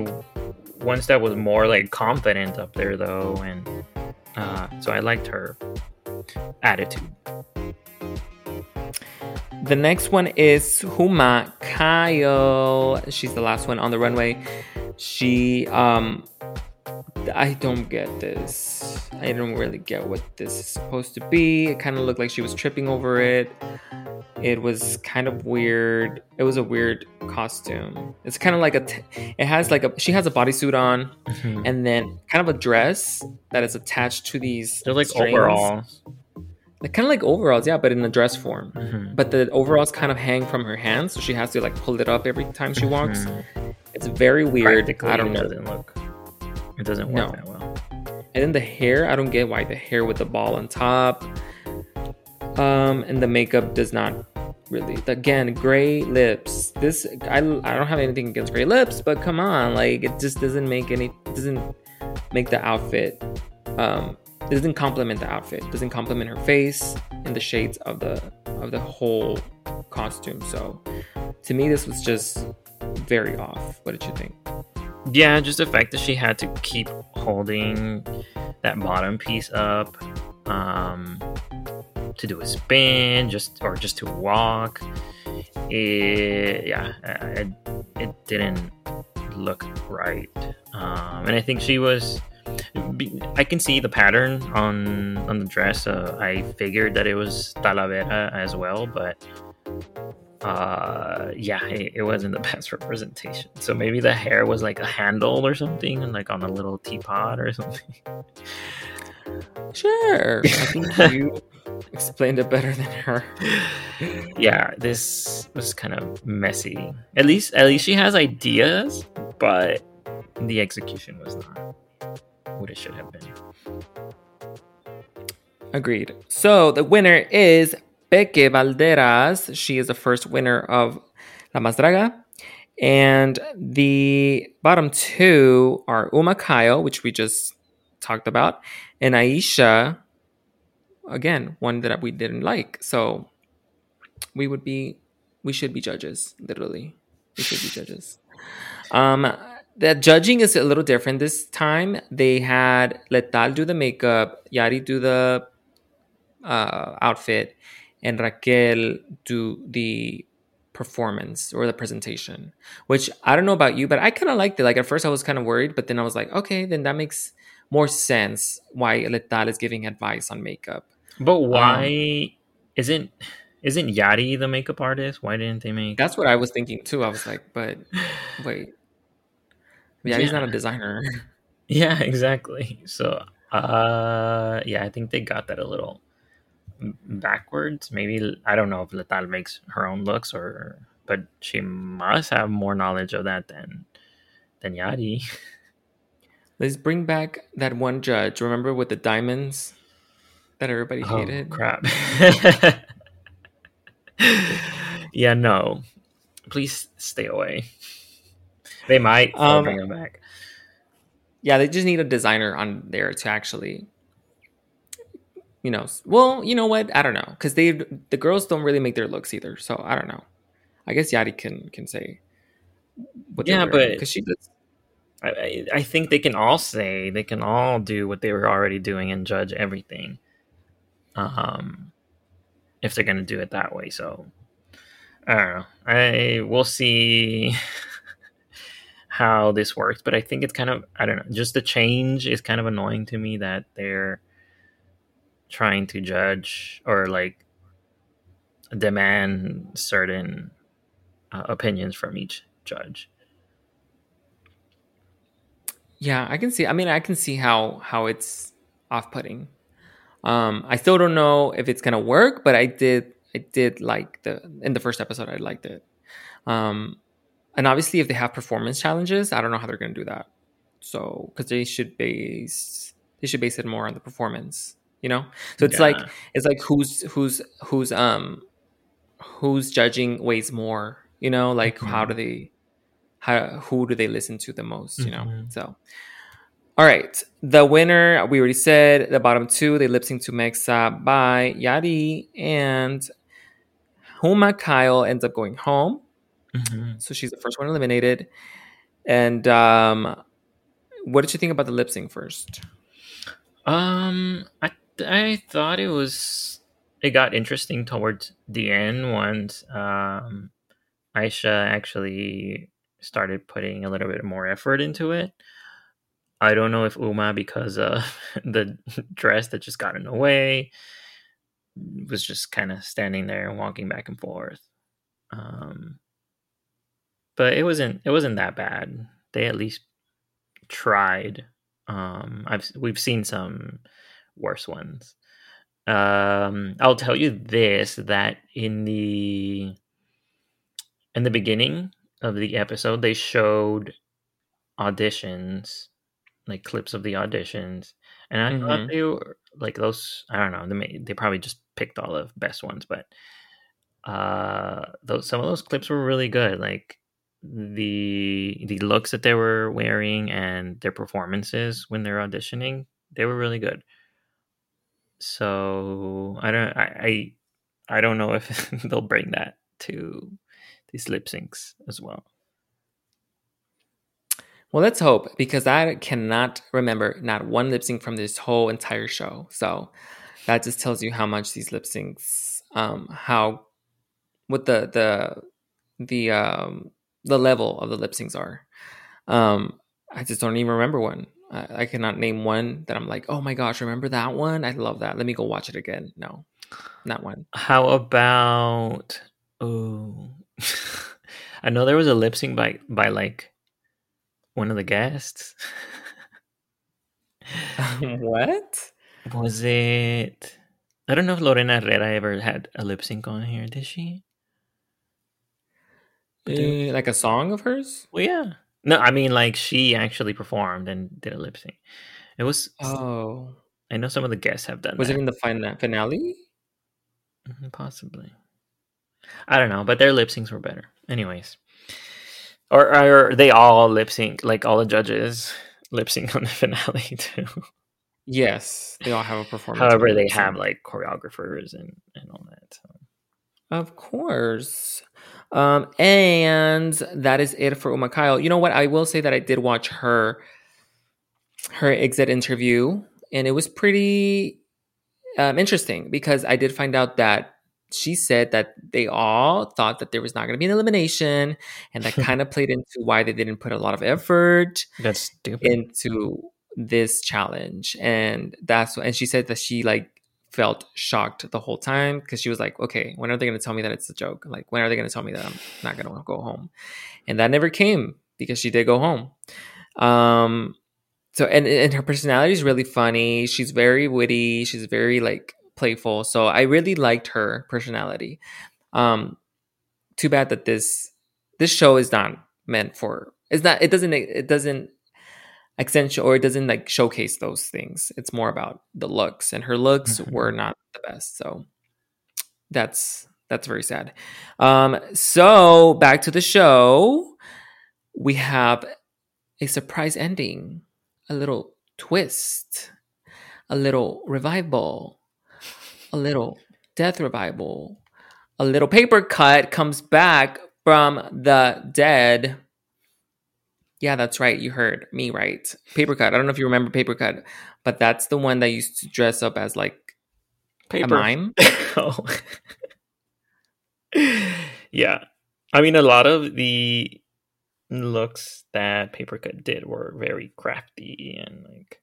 ones that was more like confident up there though, and uh, so I liked her attitude. The next one is Huma Kyle. She's the last one on the runway. She um I don't get this. I don't really get what this is supposed to be. It kind of looked like she was tripping over it. It was kind of weird. It was a weird costume. It's kind of like a t- it has like a she has a bodysuit on Mhm. and then kind of a dress that is attached to these They're like strings. overalls. Like kind of like overalls, yeah, but in a dress form Mhm. but the overalls kind of hang from her hands, so she has to like pull it up every time she walks. Mhm. It's very weird. I don't it know. doesn't look It doesn't work no. that well. And then the hair, I don't get why the hair with the ball on top. Um, and the makeup does not really. Again, gray lips. This I I don't have anything against gray lips, but come on, like it just doesn't make any doesn't make the outfit. Um, it doesn't complement the outfit. Doesn't complement her face and the shades of the of the whole costume. So, to me, this was just very off. What did you think? Yeah, just the fact that she had to keep holding that bottom piece up um, to do a spin, just or just to walk. It, yeah, it, it didn't look right, um, and I think she was. I can see the pattern on on the dress. Uh, I figured that it was Talavera as well, but uh yeah it, it, wasn't the best representation. So maybe the hair was like a handle or something and like on a little teapot or something. Sure. I think you explained it better than her. Yeah this was kind of messy. At least at least she has ideas but the execution was not what it should have been. Agreed. So the winner is Peque Valderas. She is the first winner of La Más Draga. And the bottom two are Uma Kyle, which we just talked about, and Aisha, again, one that we didn't like. So we would be, we should be judges, literally. We should be judges. Um, the judging is a little different this time. They had Letal do the makeup, Yari do the uh, outfit, and Raquel do the performance or the presentation, which I don't know about you, but I kind of liked it. Like at first I was kind of worried, but then I was like, okay, then that makes more sense why Letal is giving advice on makeup. But why um, isn't isn't Yadi the makeup artist? Why didn't they make? That's what I was thinking too. I was like, but wait, Yari's yeah. not a designer. Yeah, exactly. So, uh, yeah, I think they got that a little backwards. Maybe I don't know if Letal makes her own looks or, but she must have more knowledge of that than than Yari. Let's bring back that one judge. Remember with the diamonds that everybody oh, hated? Crap. yeah, no. Please stay away. They might um, bring him back. Yeah, they just need a designer on there to actually you know, well, you know what? I don't know because they the girls don't really make their looks either. So I don't know. I guess Yadi can can say. yeah, but because she does. I, I think they can all say they can all do what they were already doing and judge everything. Um, if they're gonna do it that way, so I don't know. I we'll see how this works, but I think it's kind of I don't know. Just the change is kind of annoying to me that they're trying to judge or like demand certain uh, opinions from each judge. Yeah, I can see. I mean, I can see how how it's off-putting. Um, I still don't know if it's gonna work, but I did. I did like the in the first episode. I liked it. Um, and obviously, if they have performance challenges, I don't know how they're gonna do that. So, because they should base they should base it more on the performance you know so it's yeah. like it's like who's who's who's um who's judging weighs more you know like mm-hmm. how do they how who do they listen to the most you know mm-hmm. so all right the winner we already said the bottom two they lip sync to mexa by Yadi and huma kyle ends up going home mm-hmm. so she's the first one eliminated and um what did you think about the lip sync first um i I thought it was it got interesting towards the end once um, Aisha actually started putting a little bit more effort into it. I don't know if Uma, because of the dress that just got in the way, was just kind of standing there and walking back and forth. Um, but it wasn't it wasn't that bad. They at least tried. Um, I've we've seen some worse ones. Um, I'll tell you this: that in the in the beginning of the episode, they showed auditions like clips of the auditions, and I mm-hmm. thought they were like those. I don't know. They may, they probably just picked all the best ones, but uh, those some of those clips were really good. Like the the looks that they were wearing and their performances when they're auditioning, they were really good. So I don't I I, I don't know if they'll bring that to these lip syncs as well. Well, let's hope because I cannot remember not one lip sync from this whole entire show. So that just tells you how much these lip syncs, um, how what the the the um the level of the lip syncs are. Um, I just don't even remember one. I, I cannot name one that I'm like, oh my gosh, remember that one? I love that. Let me go watch it again. No, not one. How about oh, I know there was a lip sync by by like one of the guests. what was it? I don't know if Lorena Herrera ever had a lip sync on here. Did she? Uh, like a song of hers? Well, yeah. No, I mean like she actually performed and did a lip sync. It was. Oh. I know some of the guests have done. Was that. it in the fin- finale? Mm-hmm, possibly. I don't know, but their lip syncs were better. Anyways, or are they all lip sync? Like all the judges lip sync on the finale too. Yes, they all have a performance. However, they have like choreographers and and all that. So. Of course. Um, and that is it for Uma Kyle. You know what? I will say that I did watch her her exit interview, and it was pretty um, interesting because I did find out that she said that they all thought that there was not going to be an elimination, and that kind of played into why they didn't put a lot of effort. That's stupid. into this challenge, and that's and she said that she like felt shocked the whole time because she was like, okay, when are they going to tell me that it's a joke? Like, when are they going to tell me that I'm not going to go home? And that never came because she did go home. Um, so, and, and her personality is really funny. She's very witty. She's very like playful. So I really liked her personality. Um, too bad that this, this show is not meant for, it's not, it doesn't, it doesn't accentuate or it doesn't like showcase those things. It's more about the looks, and her looks mm-hmm. were not the best. So that's that's very sad. Um, so back to the show, we have a surprise ending, a little twist, a little revival, a little death revival, a little paper cut comes back from the dead yeah, that's right. You heard me right. Paper cut. I don't know if you remember paper cut, but that's the one that used to dress up as like paper. a mime. oh. yeah. I mean, a lot of the looks that paper cut did were very crafty and like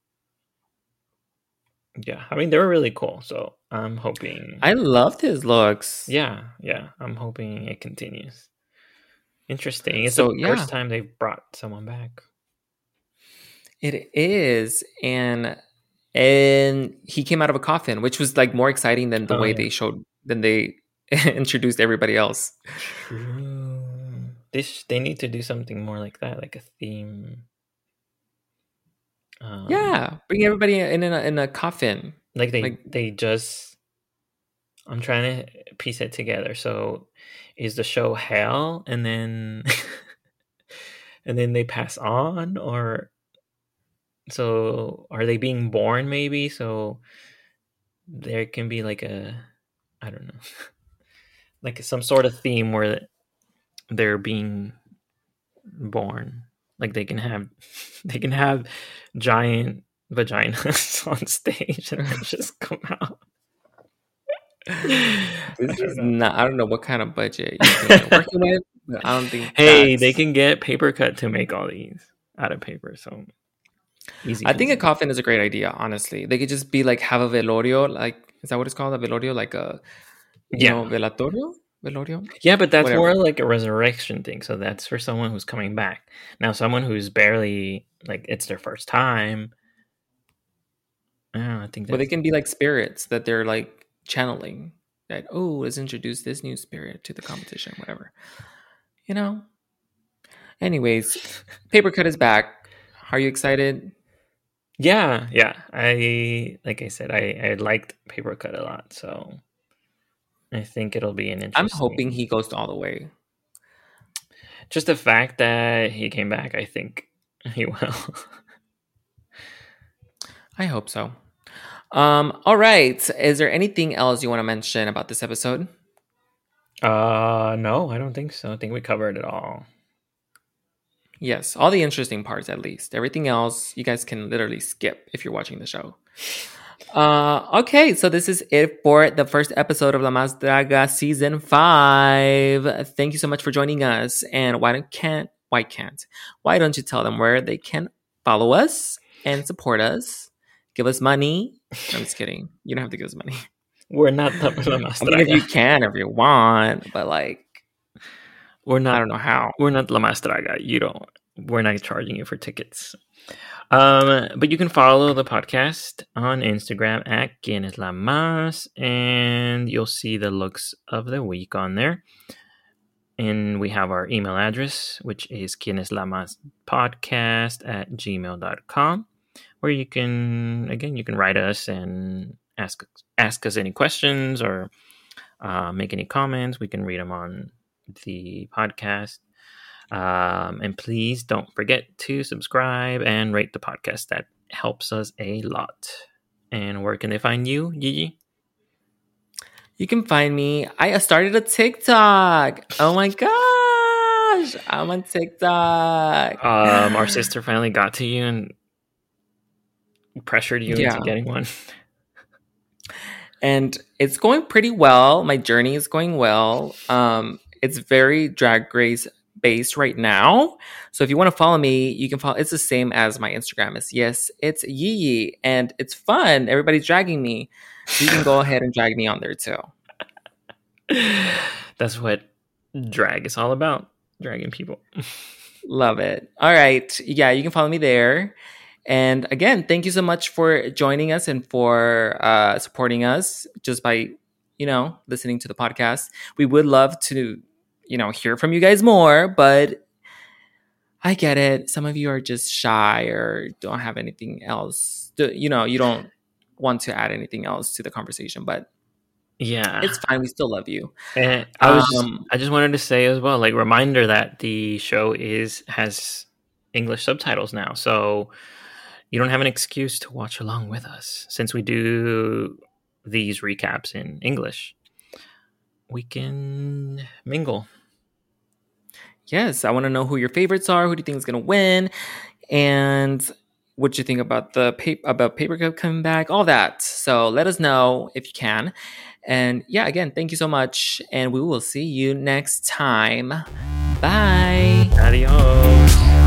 yeah i mean they were really cool so i'm hoping i loved his looks yeah yeah i'm hoping it continues Interesting. It's so, the yeah. first time they've brought someone back. It is, and and he came out of a coffin, which was like more exciting than the oh, way yeah. they showed than they introduced everybody else. True. They sh- they need to do something more like that, like a theme. Um, yeah, bring everybody in in a, in a coffin. Like they like, they just. I'm trying to piece it together. So is the show hell and then and then they pass on or so are they being born maybe? So there can be like a i don't know like some sort of theme where they're being born. Like they can have they can have giant vaginas on stage and just come out this is not. I don't know what kind of budget you're working with. I don't think. Hey, they can get paper cut to make all these out of paper. So easy. I think a coffin is a great idea. Honestly, they could just be like have a velorio. Like is that what it's called? A velorio, like a you yeah. know velatorio. Velorio? Yeah, but that's Whatever. more like a resurrection thing. So that's for someone who's coming back. Now, someone who's barely like it's their first time. I, I think. Well, they can be like spirits that they're like channeling that oh let's introduce this new spirit to the competition whatever you know anyways paper cut is back are you excited Yeah, yeah. I like I said, I I liked Paper Cut a lot, so I think it'll be an interesting. I'm hoping he goes all the way. Just the fact that he came back, I think he will. I hope so. Um, all right. Is there anything else you want to mention about this episode? Uh, no, I don't think so. I think we covered it all. Yes, all the interesting parts at least. Everything else you guys can literally skip if you're watching the show. Uh, okay, so this is it for the first episode of La Más Draga season five. Thank you so much for joining us. And why don't can't why can't why don't you tell them where they can follow us and support us? Give us money. I'm just kidding. You don't have to give us money. We're not Más I mean, if you can, if you want, but like we're not. I don't know how. We're not La Más Draga. You don't. We're not charging you for tickets. Um, but you can follow the podcast on Instagram at Quien es la Más, and you'll see the looks of the week on there. And we have our email address, which is Quien es la Más podcast at gmail.com, where you can, again, you can write us and ask, ask us any questions or uh, make any comments. We can read them on the podcast. Um, and please don't forget to subscribe and rate the podcast. That helps us a lot. And where can they find you, Gigi? You can find me. I started a TikTok. Oh my gosh. I'm on TikTok. Um, our sister finally got to you and pressured you yeah. into getting one. and it's going pretty well. My journey is going well. Um, it's very drag race based right now. So if you want to follow me, you can follow. It's the same as my Instagram. is. yes, it's Yee Yee, and it's fun. Everybody's dragging me. So you can go ahead and drag me on there too. That's what drag is all about. Dragging people. Love it. All right. Yeah, you can follow me there. And again, thank you so much for joining us and for uh, supporting us just by, you know, listening to the podcast. We would love to you know, hear from you guys more, but I get it. Some of you are just shy or don't have anything else. You know, you don't want to add anything else to the conversation, but yeah, it's fine. We still love you. And I was, um, I just wanted to say as well, like reminder that the show is has English subtitles now, so you don't have an excuse to watch along with us since we do these recaps in English. We can mingle yes, I want to know who your favorites are. Who do you think is going to win? And what you think about the paper about Paper Cup coming back? All that. So let us know if you can. And yeah, again, thank you so much, and we will see you next time. Bye. Adios.